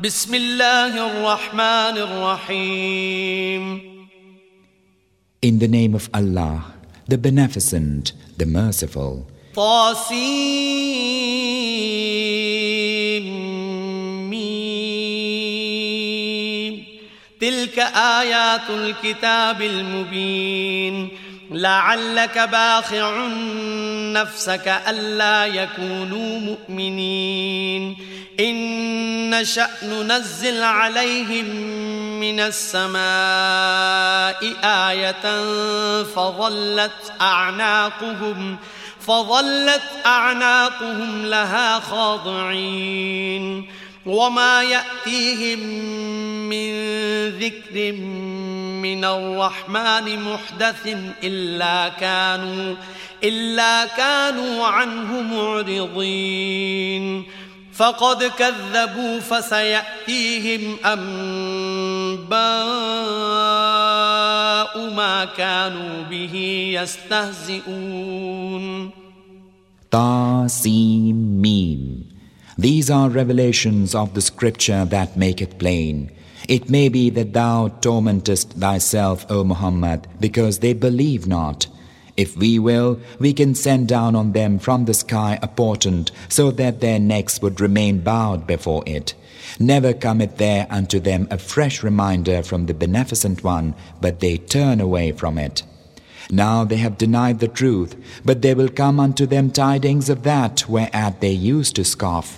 بسم الله الرحمن الرحيم In the name of Allah, the Beneficent, the Merciful. طاسيم تلك آيات الكتاب المبين لعلك باخع نفسك ألا يكونوا مؤمنين. إن نشأ ننزل عليهم من السماء آية فظلت أعناقهم فظلت أعناقهم لها خاضعين. وما يأتيهم من ذكر من الرحمن محدث إلا كانوا إلا كانوا عنه معرضين فقد كذبوا فسيأتيهم أنباء ما كانوا به يستهزئون Mim. These are revelations of the scripture that make it plain. It may be that thou tormentest thyself, O Muhammad, because they believe not. If we will, we can send down on them from the sky a portent, so that their necks would remain bowed before it. Never cometh there unto them a fresh reminder from the Beneficent One, but they turn away from it. Now they have denied the truth, but there will come unto them tidings of that whereat they used to scoff.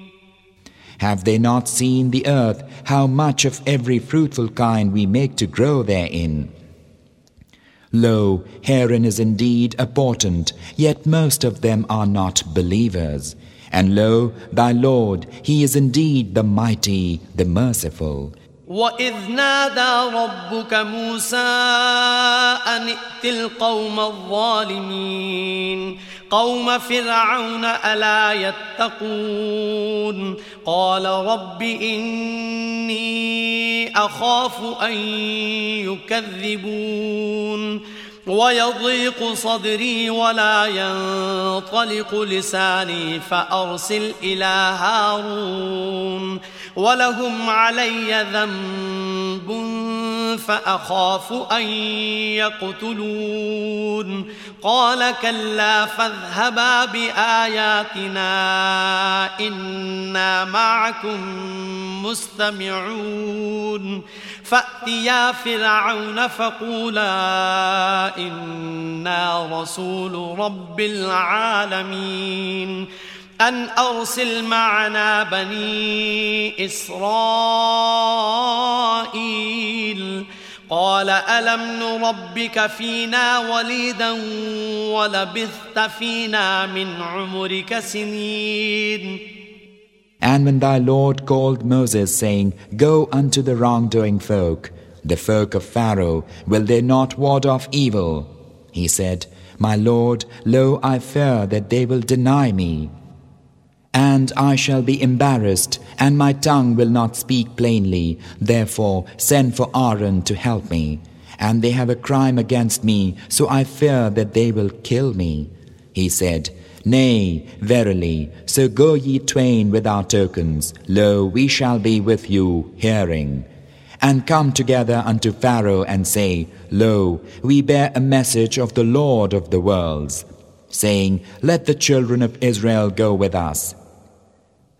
Have they not seen the earth, how much of every fruitful kind we make to grow therein? Lo, herein is indeed a portent, yet most of them are not believers. And lo, thy Lord, He is indeed the mighty, the merciful. وإذ نادى ربك موسى أن ائت القوم الظالمين قوم فرعون ألا يتقون قال رب إني أخاف أن يكذبون ويضيق صدري ولا ينطلق لساني فأرسل إلى هارون ولهم علي ذنب فأخاف أن يقتلون. قال كلا فاذهبا بآياتنا إنا معكم مستمعون. فأتيا فرعون فقولا إنا رسول رب العالمين. أن أرسل معنا بني إسرائيل قال ألم نربك فينا وليدا ولبثت فينا من عمرك سنين And when thy Lord called Moses, saying, Go unto the wrongdoing folk, the folk of Pharaoh, will they not ward off evil? He said, My Lord, lo, I fear that they will deny me. And I shall be embarrassed, and my tongue will not speak plainly. Therefore, send for Aaron to help me. And they have a crime against me, so I fear that they will kill me. He said, Nay, verily, so go ye twain with our tokens. Lo, we shall be with you, hearing. And come together unto Pharaoh and say, Lo, we bear a message of the Lord of the worlds, saying, Let the children of Israel go with us.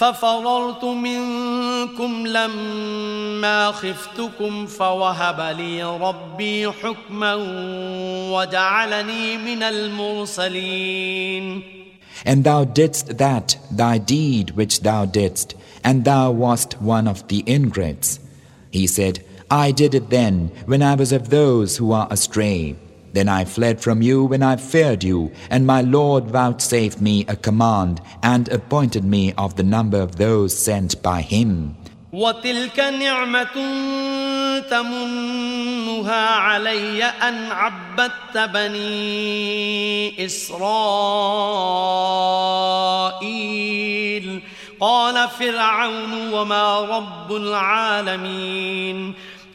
ففررت منكم لما خفتكم فوهب لي ربي حكما وجعلني من المرسلين And thou didst that, thy deed which thou didst, and thou wast one of the ingrates. He said, I did it then, when I was of those who are astray. Then I fled from you when I feared you, and my Lord vouchsafed me a command and appointed me of the number of those sent by him. وتلك نعمة تمنها علي أن عبدت بني إسرائيل قال فرعون وما رب العالمين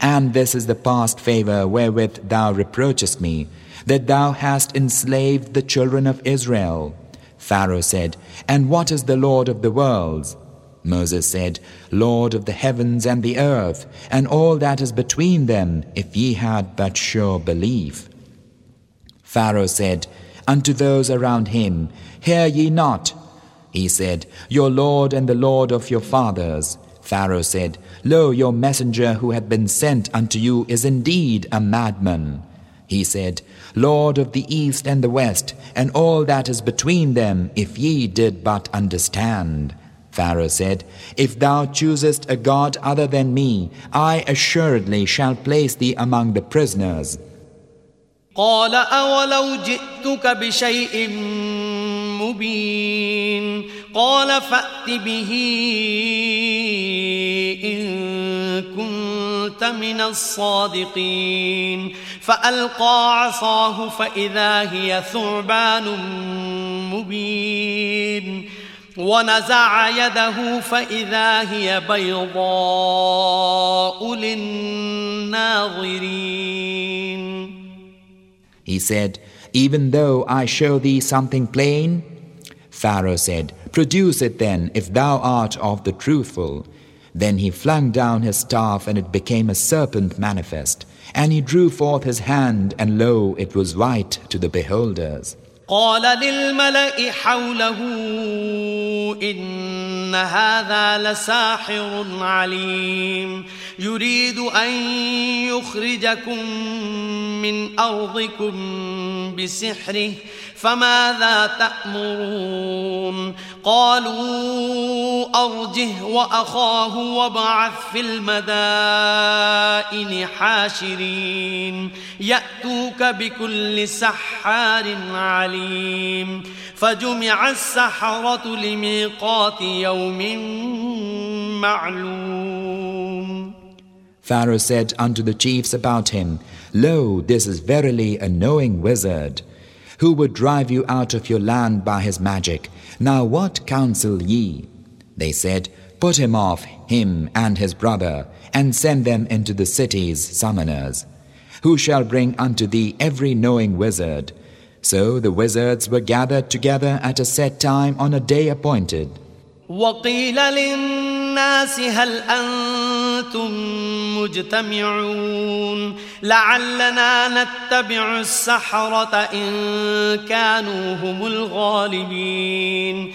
And this is the past favor wherewith thou reproachest me, that thou hast enslaved the children of Israel. Pharaoh said, And what is the Lord of the worlds? Moses said, Lord of the heavens and the earth, and all that is between them, if ye had but sure belief. Pharaoh said, Unto those around him, Hear ye not? He said, Your Lord and the Lord of your fathers. Pharaoh said, Lo, your messenger who had been sent unto you is indeed a madman. He said, Lord of the east and the west, and all that is between them, if ye did but understand. Pharaoh said, If thou choosest a God other than me, I assuredly shall place thee among the prisoners. قال أولو جئتك بشيء مبين. قال فأت به إن كنت من الصادقين. فألقى عصاه فإذا هي ثعبان مبين. ونزع يده فإذا هي بيضاء للناظرين. He said, Even though I show thee something plain, Pharaoh said, Produce it then, if thou art of the truthful. Then he flung down his staff, and it became a serpent manifest. And he drew forth his hand, and lo, it was white to the beholders. قال للملأ حوله إن هذا لساحر عليم يريد أن يخرجكم من أرضكم بسحره فماذا تأمرون؟ قالوا أرجه وأخاه وابعث في المدائن حاشرين. يأتوك بكل سحار عليم. فجمع السحرة لميقات يوم معلوم. Pharaoh said unto the chiefs about him, Lo, this is verily a knowing wizard. Who would drive you out of your land by his magic. Now what counsel ye? They said, Put him off, him and his brother, and send them into the cities summoners, who shall bring unto thee every knowing wizard. So the wizards were gathered together at a set time on a day appointed. وقيل للناس هل أنتم مجتمعون؟ لعلنا نتبع السحرة إن كانوا هم الغالبين.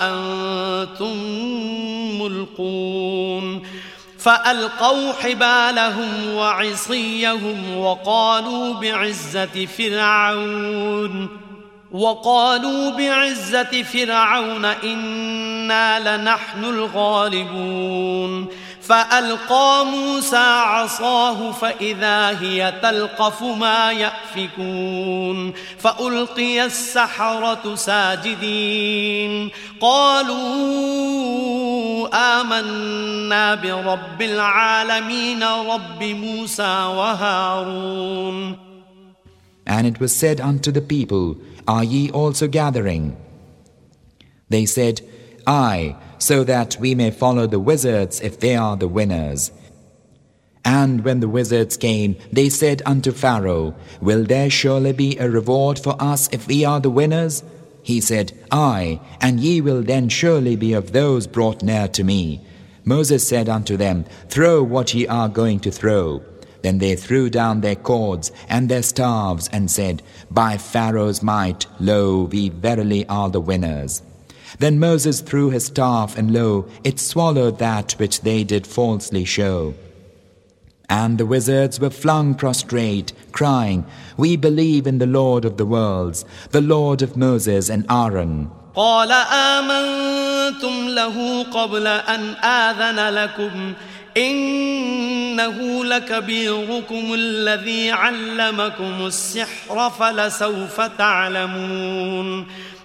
أنتم ملقون فألقوا حبالهم وعصيهم وقالوا بعزة فرعون وقالوا بعزة فرعون إنا لنحن الغالبون فألقى موسى عصاه فإذا هي تلقف ما يأفكون فألقي السحرة ساجدين قالوا آمنا برب العالمين رب موسى وهارون And it was said unto the people, Are ye also gathering? They said, Aye, so that we may follow the wizards if they are the winners. And when the wizards came, they said unto Pharaoh, Will there surely be a reward for us if we are the winners? He said, Aye, and ye will then surely be of those brought near to me. Moses said unto them, Throw what ye are going to throw. Then they threw down their cords and their staves and said, By Pharaoh's might, lo, we verily are the winners. Then Moses threw his staff, and lo, it swallowed that which they did falsely show. And the wizards were flung prostrate, crying, We believe in the Lord of the worlds, the Lord of Moses and Aaron. قال آمنتم له قبل أن آذن لكم إنه لكبيركم الذي علمكم السحر فلسوف تعلمون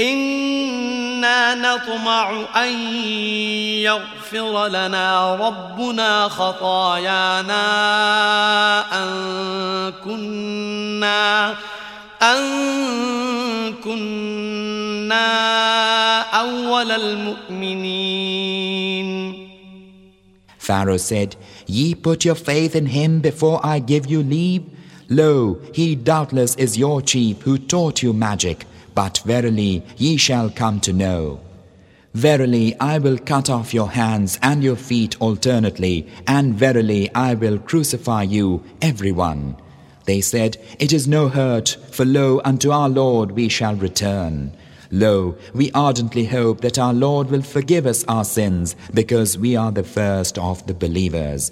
إنا نطمع أن يغفر لنا ربنا خطايانا أن كنا أن كنا أول المؤمنين Pharaoh said, Ye put your faith in him before I give you leave? Lo, he doubtless is your chief who taught you magic. But verily ye shall come to know. Verily I will cut off your hands and your feet alternately, and verily I will crucify you, everyone. They said, It is no hurt, for lo, unto our Lord we shall return. Lo, we ardently hope that our Lord will forgive us our sins, because we are the first of the believers.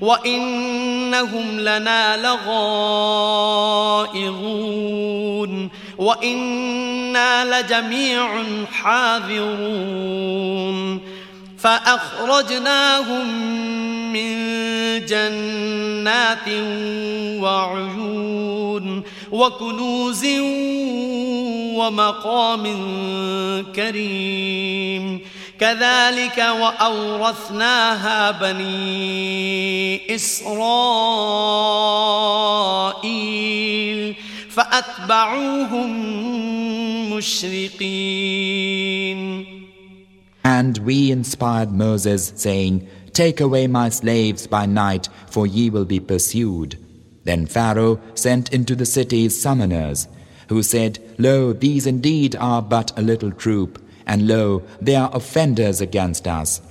وإنهم لنا لغائظون وإنا لجميع حاذرون فأخرجناهم من جنات وعيون وكنوز ومقام كريم كذلك وأورثناها بني إسرائيل فأتبعوهم مشرقين And we inspired Moses, saying, Take away my slaves by night, for ye will be pursued. Then Pharaoh sent into the cities summoners, who said, Lo, these indeed are but a little troop, and lo, they are offenders against us.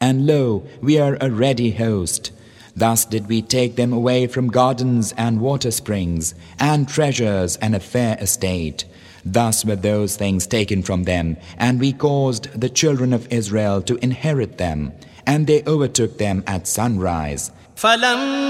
And lo, we are a ready host. Thus did we take them away from gardens and water springs, and treasures and a fair estate. Thus were those things taken from them, and we caused the children of Israel to inherit them, and they overtook them at sunrise. فلما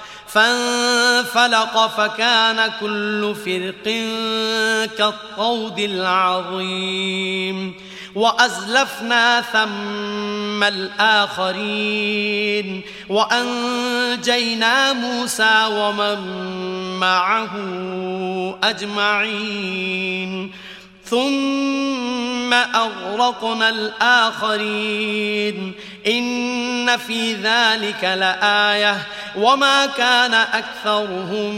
فانفلق فكان كل فرق كالطود العظيم وأزلفنا ثم الآخرين وأنجينا موسى ومن معه أجمعين ثم أغرقنا الآخرين إن في ذلك لآية وما كان أكثرهم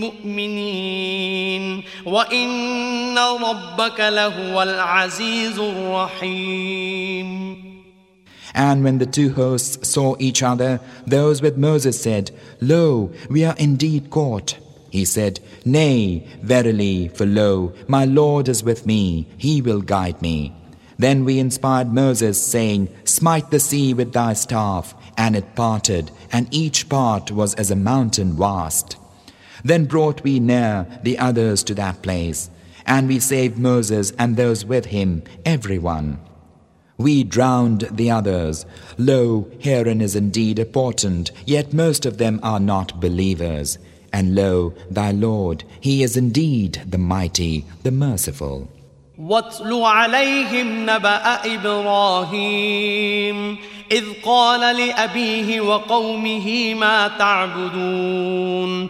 مؤمنين وإن ربك لهو العزيز الرحيم And when the two hosts saw each other, those with Moses said, Lo, we are indeed caught. He said, Nay, verily, for lo, my Lord is with me, he will guide me. Then we inspired Moses, saying, Smite the sea with thy staff. And it parted, and each part was as a mountain vast. Then brought we near the others to that place, and we saved Moses and those with him, everyone. We drowned the others. Lo, herein is indeed a portent, yet most of them are not believers. And lo, thy Lord, He is indeed the mighty, the merciful. واتل عليهم نبأ إبراهيم إذ قال لأبيه وقومه ما تعبدون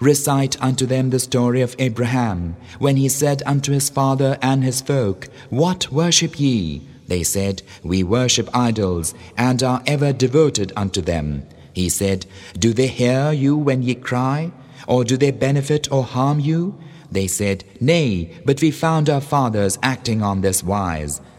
Recite unto them the story of Abraham, when he said unto his father and his folk, What worship ye? They said, We worship idols, and are ever devoted unto them. He said, Do they hear you when ye cry? Or do they benefit or harm you? They said, Nay, but we found our fathers acting on this wise.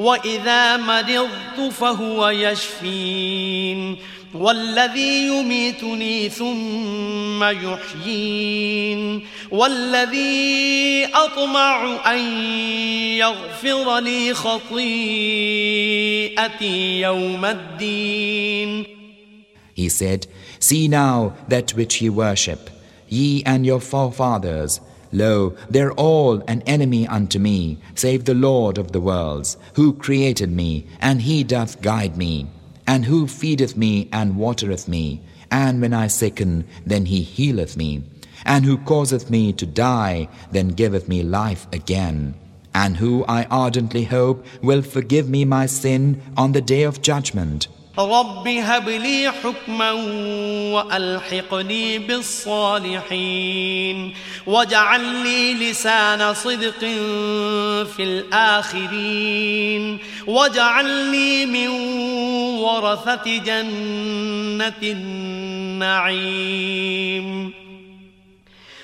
وإذا مرضت فهو يشفين. والذي يميتني ثم يحيين. والذي أطمع أن يغفر لي خطيئتي يوم الدين. He said, See now that which ye worship, ye and your forefathers, Lo, they are all an enemy unto me, save the Lord of the worlds, who created me, and he doth guide me, and who feedeth me and watereth me, and when I sicken, then he healeth me, and who causeth me to die, then giveth me life again, and who I ardently hope will forgive me my sin on the day of judgment. رب هب لي حكما وألحقني بالصالحين واجعل لي لسان صدق في الآخرين واجعل لي من ورثة جنة النعيم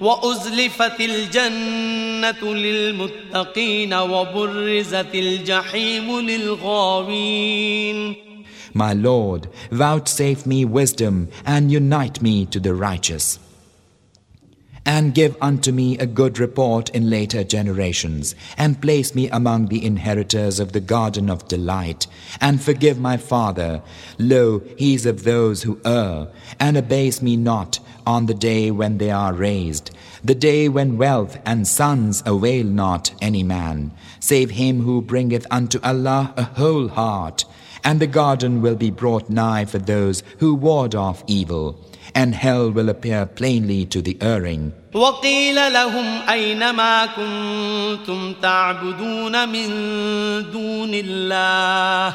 وأزلفت الجنة للمتقين وبرزت الجحيم للغاوين My Lord, vouchsafe me wisdom and unite me to the righteous. And give unto me a good report in later generations, and place me among the inheritors of the garden of delight, and forgive my father. Lo, he is of those who err, and abase me not on the day when they are raised, the day when wealth and sons avail not any man, save him who bringeth unto Allah a whole heart. And the garden will be brought nigh for those who ward off evil and hell will appear plainly to the erring. وقيل لهم أين ما كنتم تعبدون من دون الله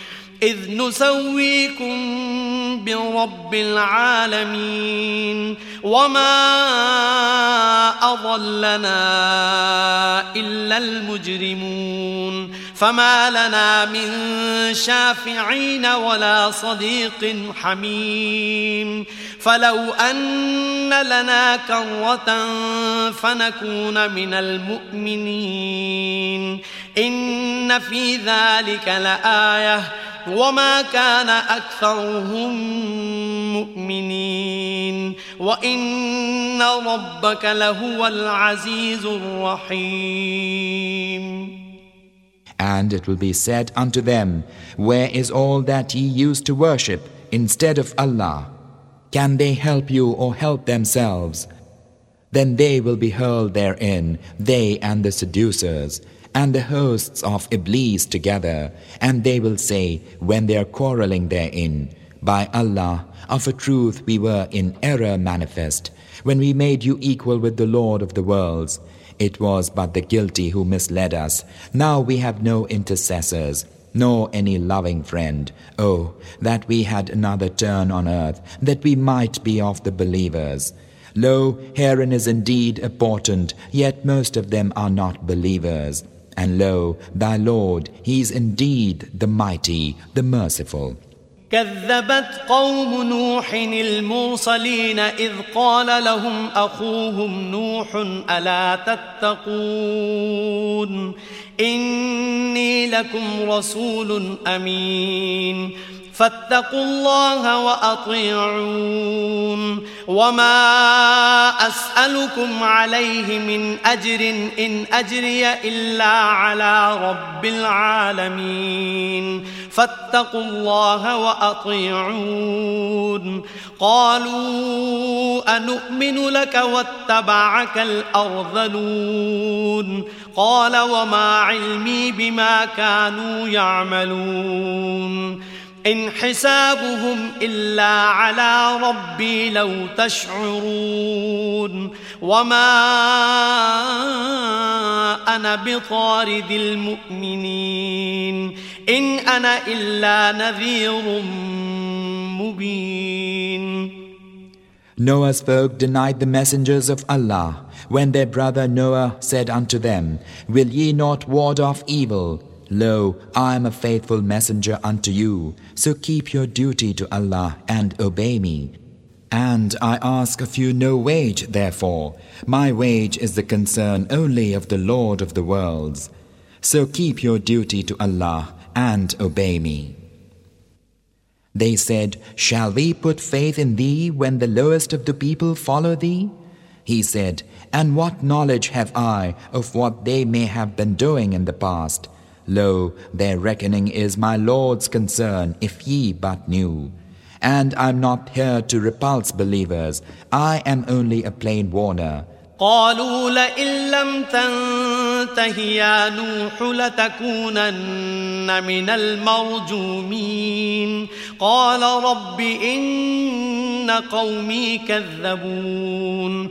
إذ نسويكم برب العالمين وما أضلنا إلا المجرمون فما لنا من شافعين ولا صديق حميم. فلو أن لنا كرة فنكون من المؤمنين. إن في ذلك لآية. وما كان أكثرهم مؤمنين. وإن ربك لهو العزيز الرحيم. And it will be said unto them, Where is all that ye used to worship instead of Allah? Can they help you or help themselves? Then they will be hurled therein, they and the seducers and the hosts of Iblis together, and they will say, when they are quarreling therein, By Allah, of a truth we were in error manifest, when we made you equal with the Lord of the worlds. It was but the guilty who misled us. Now we have no intercessors, nor any loving friend. Oh, that we had another turn on earth, that we might be of the believers. Lo, herein is indeed a portent, yet most of them are not believers. And lo, thy Lord, He is indeed the mighty, the merciful. كذبت قوم نوح المرسلين إذ قال لهم أخوهم نوح ألا تتقون إني لكم رسول أمين فاتقوا الله وأطيعون. وما أسألكم عليه من أجر إن أجري إلا على رب العالمين. فاتقوا الله وأطيعون. قالوا أنؤمن لك واتبعك الأرذلون. قال وما علمي بما كانوا يعملون. إن حسابهم إلا على ربي لو تشعرون وما أنا بطارد المؤمنين إن أنا إلا نذير مبين Noah's folk denied the messengers of Allah when their brother Noah said unto them, Will ye not ward off evil? Lo, I am a faithful messenger unto you, so keep your duty to Allah and obey me. And I ask of you no wage, therefore. My wage is the concern only of the Lord of the worlds. So keep your duty to Allah and obey me. They said, Shall we put faith in thee when the lowest of the people follow thee? He said, And what knowledge have I of what they may have been doing in the past? Lo, their reckoning is my Lord's concern, if ye but knew. And I'm not here to repulse believers, I am only a plain warner. قالوا لئن لم تنته يا نوح لتكونن من المرجومين قال رب إن قومي كذبون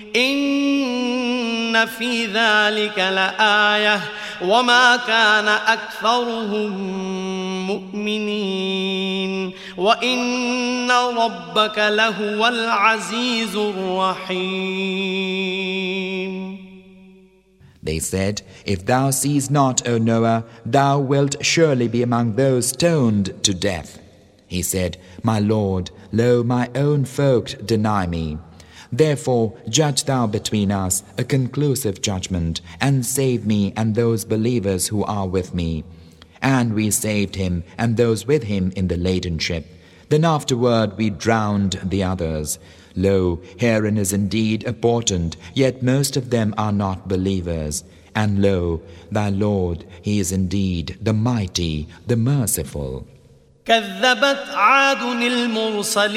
إن في ذلك لآية وما كان أكثرهم مؤمنين وإن ربك لهو العزيز الرحيم They said, If thou seest not, O Noah, thou wilt surely be among those stoned to death. He said, My Lord, lo, my own folk deny me. Therefore, judge thou between us a conclusive judgment, and save me and those believers who are with me. And we saved him and those with him in the laden ship. Then afterward we drowned the others. Lo, herein is indeed a portent, yet most of them are not believers. And lo, thy Lord, he is indeed the mighty, the merciful. كذبت عاد المرسلين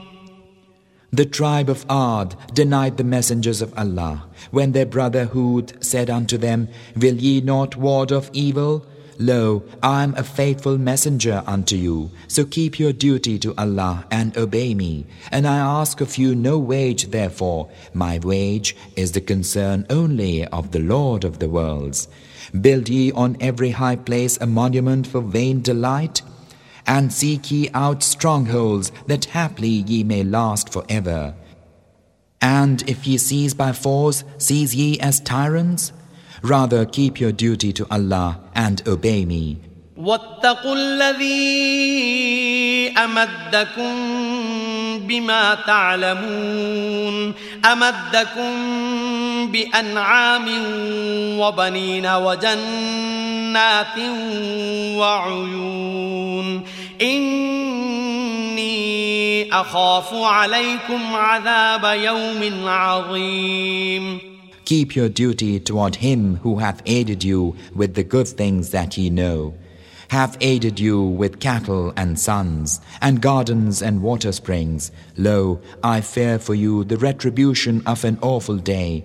The tribe of Ad denied the messengers of Allah when their brother Hud said unto them, Will ye not ward off evil? Lo, I am a faithful messenger unto you, so keep your duty to Allah and obey me. And I ask of you no wage therefore, my wage is the concern only of the Lord of the worlds. Build ye on every high place a monument for vain delight? and seek ye out strongholds that haply ye may last for ever. And if ye seize by force, seize ye as tyrants? Rather keep your duty to Allah and obey me. واتقوا الذي أمدكم بما تعلمون أمدكم بأنعام وبنين وجنات وعيون إني أخاف عليكم عذاب يوم عظيم Keep your duty toward him who hath aided you with the good things that ye know, hath aided you with cattle and sons, and gardens and water springs. Lo, I fear for you the retribution of an awful day.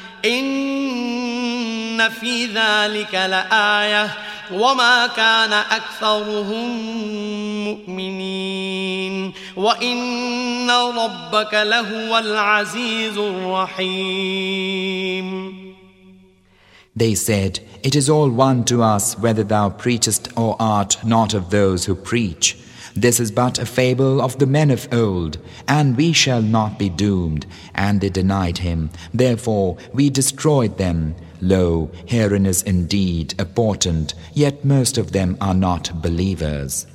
إن في ذلك لآية وما كان أكثرهم مؤمنين وإن ربك لهو العزيز الرحيم They said, It is all one to us whether thou preachest or art not of those who preach. This is but a fable of the men of old, and we shall not be doomed. And they denied him. Therefore we destroyed them. Lo, herein is indeed a portent, yet most of them are not believers.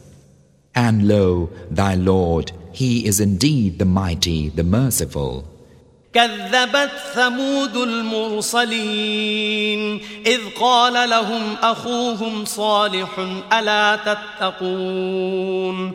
And lo, thy Lord, He is indeed the mighty, the merciful. كذبت ثمود المرسلين إذ قال لهم أخوهم صالح ألا تتقون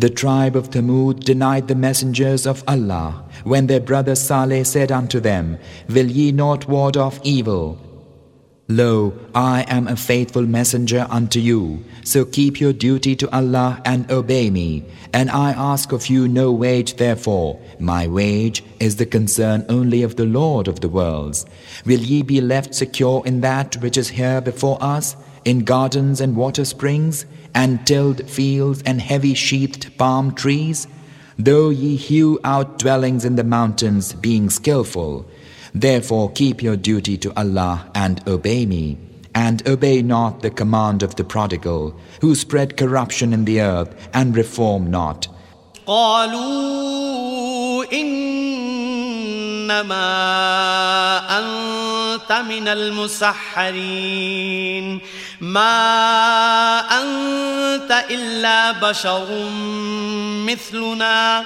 The tribe of Thamud denied the messengers of Allah when their brother Saleh said unto them, Will ye not ward off evil? Lo, I am a faithful messenger unto you, so keep your duty to Allah and obey me, and I ask of you no wage therefore. My wage is the concern only of the Lord of the worlds. Will ye be left secure in that which is here before us, in gardens and water springs? and tilled fields and heavy sheathed palm trees, though ye hew out dwellings in the mountains, being skillful. Therefore keep your duty to Allah and obey me, and obey not the command of the prodigal, who spread corruption in the earth and reform not. إنما أنت من المسحرين ما أنت إلا بشر مثلنا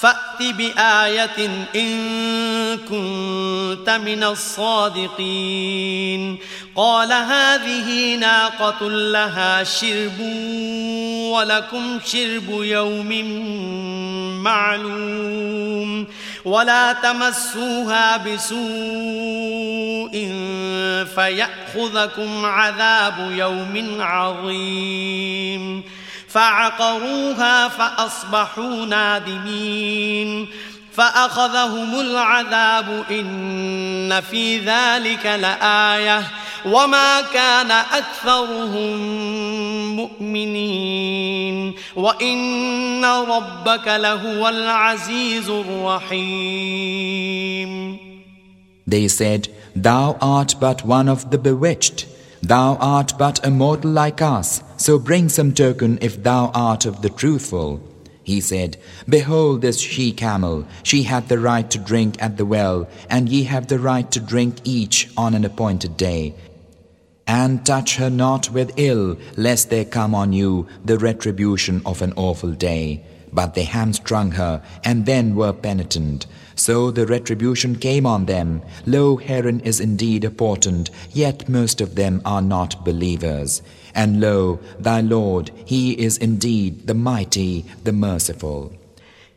فأت بآية إن كنت من الصادقين. قال هذه ناقة لها شرب ولكم شرب يوم معلوم. ولا تمسوها بسوء فيأخذكم عذاب يوم عظيم. فعقروها فأصبحوا نادمين فأخذهم العذاب إن في ذلك لآية وما كان أكثرهم مؤمنين وإن ربك لهو العزيز الرحيم They said, Thou art but one of the bewitched. Thou art but a mortal like us, so bring some token if thou art of the truthful. He said, Behold this she camel, she hath the right to drink at the well, and ye have the right to drink each on an appointed day. And touch her not with ill, lest there come on you the retribution of an awful day. But they hamstrung her, and then were penitent. So the retribution came on them. Lo, Heron is indeed a portent, yet most of them are not believers. And lo, thy Lord, He is indeed the mighty, the merciful.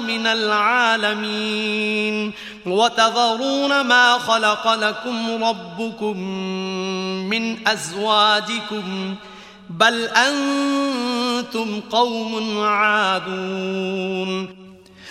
من العالمين وتذرون ما خلق لكم ربكم من أزواجكم بل أنتم قوم عادون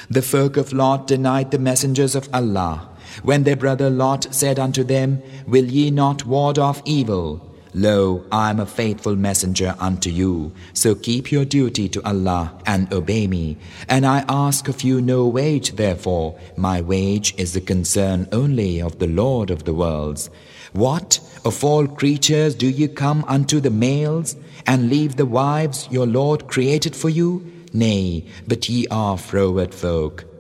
The folk of Lot denied the messengers of Allah. When their brother Lot said unto them, Will ye not ward off evil? Lo, I am a faithful messenger unto you, so keep your duty to Allah and obey me. And I ask of you no wage, therefore, my wage is the concern only of the Lord of the worlds. What, of all creatures, do you come unto the males, and leave the wives your Lord created for you? Nay, but ye are froward folk.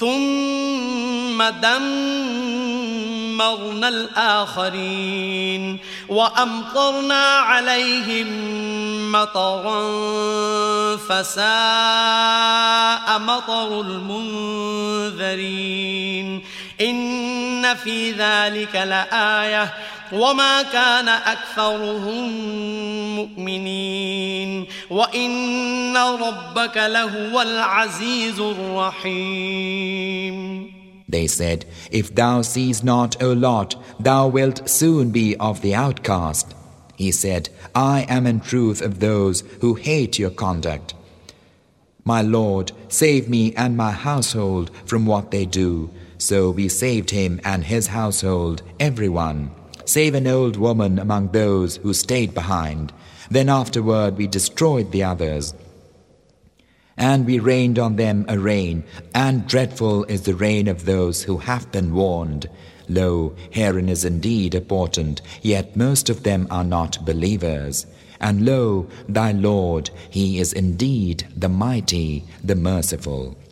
ثم دمرنا الآخرين وأمطرنا عليهم مطرا فساء مطر المنذرين إن في ذلك لآية وما كان أكثرهم مؤمنين وإن ربك لهو العزيز الرحيم They said, If thou seest not, O Lot, thou wilt soon be of the outcast. He said, I am in truth of those who hate your conduct. My Lord, save me and my household from what they do. So we saved him and his household, everyone, save an old woman among those who stayed behind. Then afterward we destroyed the others. And we rained on them a rain, and dreadful is the rain of those who have been warned. Lo, herein is indeed a portent, yet most of them are not believers. And lo, thy Lord, he is indeed the mighty, the merciful.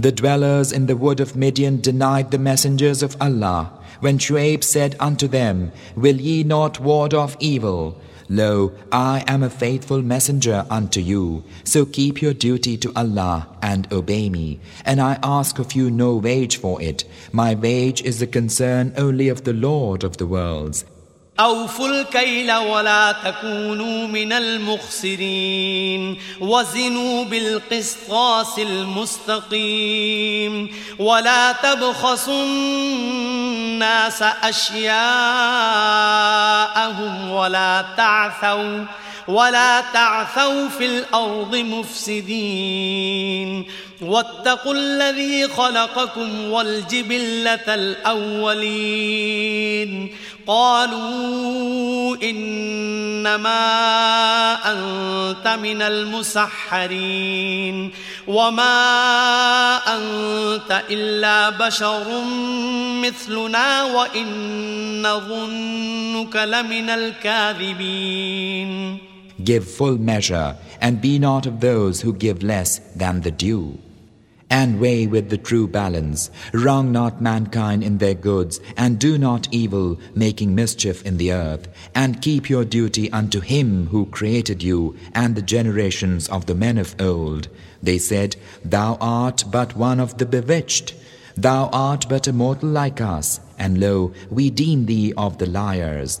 The dwellers in the wood of Midian denied the messengers of Allah. When Shuaib said unto them, Will ye not ward off evil? Lo, I am a faithful messenger unto you. So keep your duty to Allah and obey me. And I ask of you no wage for it. My wage is the concern only of the Lord of the worlds. أوفوا الكيل ولا تكونوا من المخسرين وزنوا بالقسطاس المستقيم ولا تبخسوا الناس أشياءهم ولا تعثوا ولا تعثوا في الأرض مفسدين. واتقوا الذي خلقكم والجبلة الأولين. قالوا إنما أنت من المسحرين. وما أنت إلا بشر مثلنا وإن ظنك لمن الكاذبين. Give full measure and be not of those who give less than the due. and weigh with the true balance. Wrong not mankind in their goods, and do not evil, making mischief in the earth. And keep your duty unto Him who created you, and the generations of the men of old. They said, Thou art but one of the bewitched. Thou art but a mortal like us, and lo, we deem thee of the liars.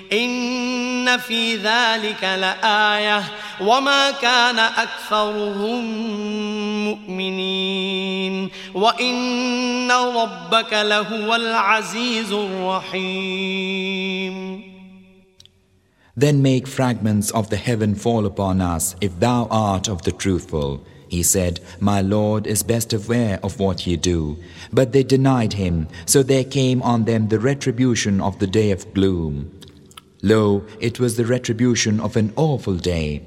إن في ذلك لآية وما كان أكثرهم مؤمنين وإن ربك لهو العزيز الرحيم Then make fragments of the heaven fall upon us if thou art of the truthful. He said, My Lord is best aware of what ye do. But they denied him, so there came on them the retribution of the day of gloom. Lo, it was the retribution of an awful day.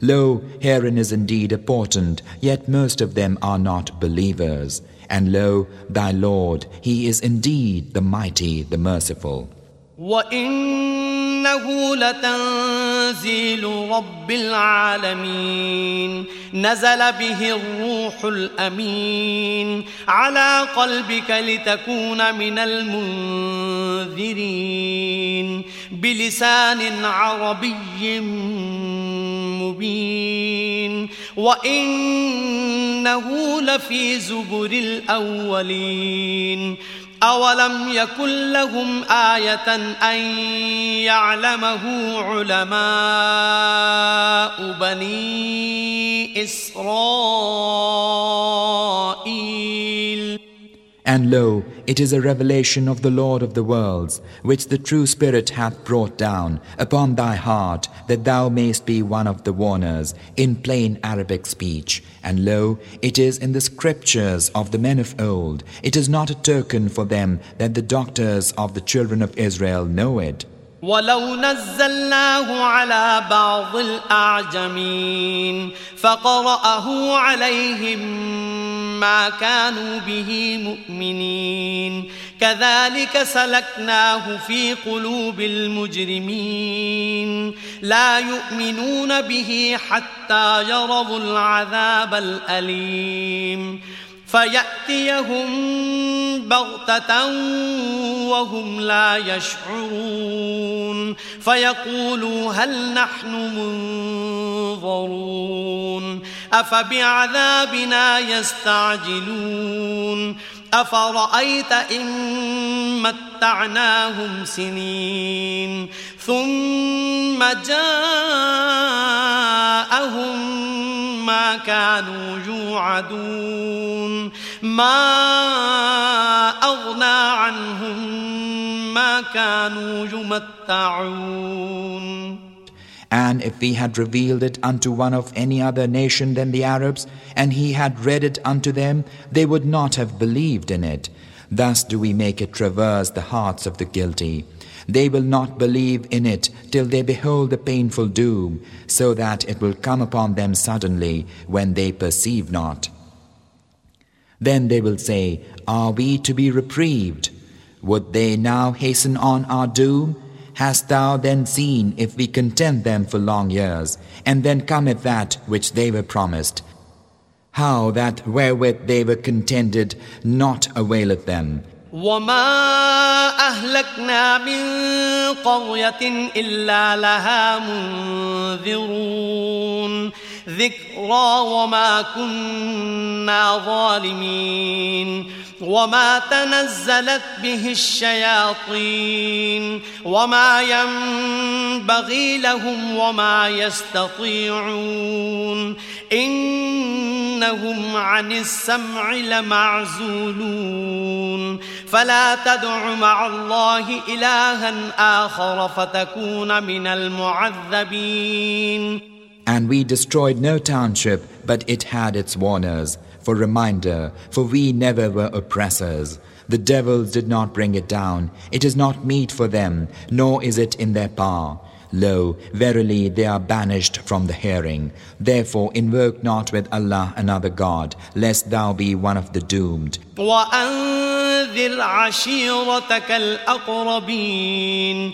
Lo, herein is indeed a portent, yet most of them are not believers. And lo, thy Lord, he is indeed the mighty, the merciful. وإنه لتنزيل رب العالمين نزل به الروح الأمين على قلبك لتكون من المنذرين بلسان عربي مبين وإنه لفي زبر الأولين أولم يكن لهم آية أن يعلمه علماء بني إسرائيل And lo, it is a revelation of the Lord of the worlds, which the true Spirit hath brought down upon thy heart, that thou mayst be one of the warners in plain Arabic speech. And lo, it is in the scriptures of the men of old. It is not a token for them that the doctors of the children of Israel know it. ولو نزلناه على بعض الأعجمين فقرأه عليهم ما كانوا به مؤمنين. كذلك سلكناه في قلوب المجرمين. لا يؤمنون به حتى يروا العذاب الأليم. فيأتيهم بغتة وهم لا يشعرون فيقولوا هل نحن منظرون أفبعذابنا يستعجلون أفرأيت إن متعناهم سنين ثم جاءهم ما كانوا يوعدون ما أغنى عنهم ما كانوا يمتعون And if we had revealed it unto one of any other nation than the Arabs, and he had read it unto them, they would not have believed in it. Thus do we make it traverse the hearts of the guilty. They will not believe in it till they behold the painful doom, so that it will come upon them suddenly when they perceive not. Then they will say, Are we to be reprieved? Would they now hasten on our doom? Hast thou then seen if we content them for long years, and then cometh that which they were promised? How that wherewith they were contented not availeth them. وما أهلكنا من قرية إلا لها منذرون ذكرى وما كنا ظالمين وما تنزلت به الشياطين وما ينبغي لهم وما يستطيعون إنهم عن السمع لمعزولون فلا تدع مع الله إلها آخر فتكون من المعذبين And we destroyed no township, but it had its warners. For reminder, for we never were oppressors. The devils did not bring it down. It is not meet for them, nor is it in their power. Lo, verily they are banished from the hearing. Therefore invoke not with Allah another God, lest thou be one of the doomed. وأنذر عشيرتك الأقربين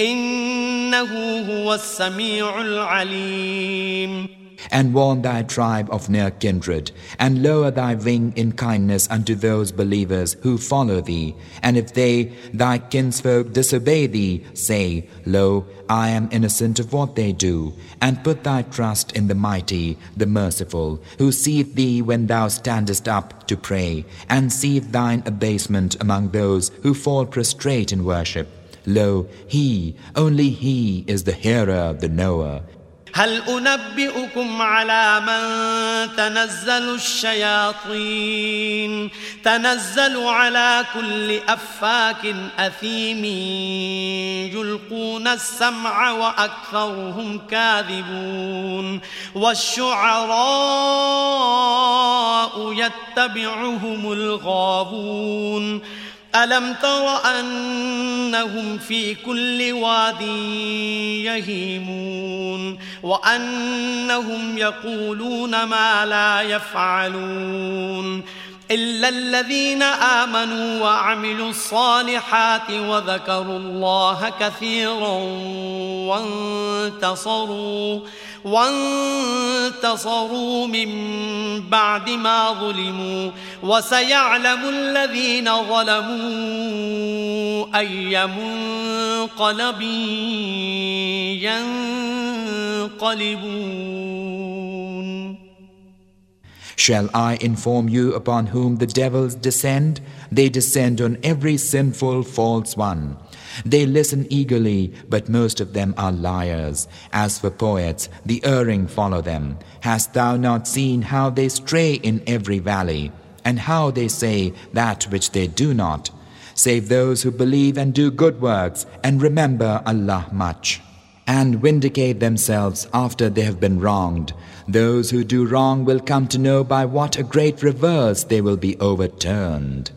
إنه هو السميع العليم And warn thy tribe of near kindred, and lower thy wing in kindness unto those believers who follow thee. And if they, thy kinsfolk, disobey thee, say, Lo, I am innocent of what they do. And put thy trust in the mighty, the merciful, who seeth thee when thou standest up to pray, and seeth thine abasement among those who fall prostrate in worship. Lo, He, only He is the hearer, the knower. هل أنبئكم على من تنزل الشياطين؟ تنزل على كل أفاك أثيم. يلقون السمع وأكثرهم كاذبون. والشعراء يتبعهم الغاوون. ألم تر أنهم في كل واد يهيمون وأنهم يقولون ما لا يفعلون إلا الذين آمنوا وعملوا الصالحات وذكروا الله كثيرا وانتصروا وانتصروا من بعد ما ظلموا وسيعلم الذين ظلموا أي منقلب ينقلبون Shall I inform you upon whom the devils descend? They descend on every sinful, false one. They listen eagerly, but most of them are liars. As for poets, the erring follow them. Hast thou not seen how they stray in every valley, and how they say that which they do not? Save those who believe and do good works, and remember Allah much and vindicate themselves after they have been wronged. Those who do wrong will come to know by what a great reverse they will be overturned.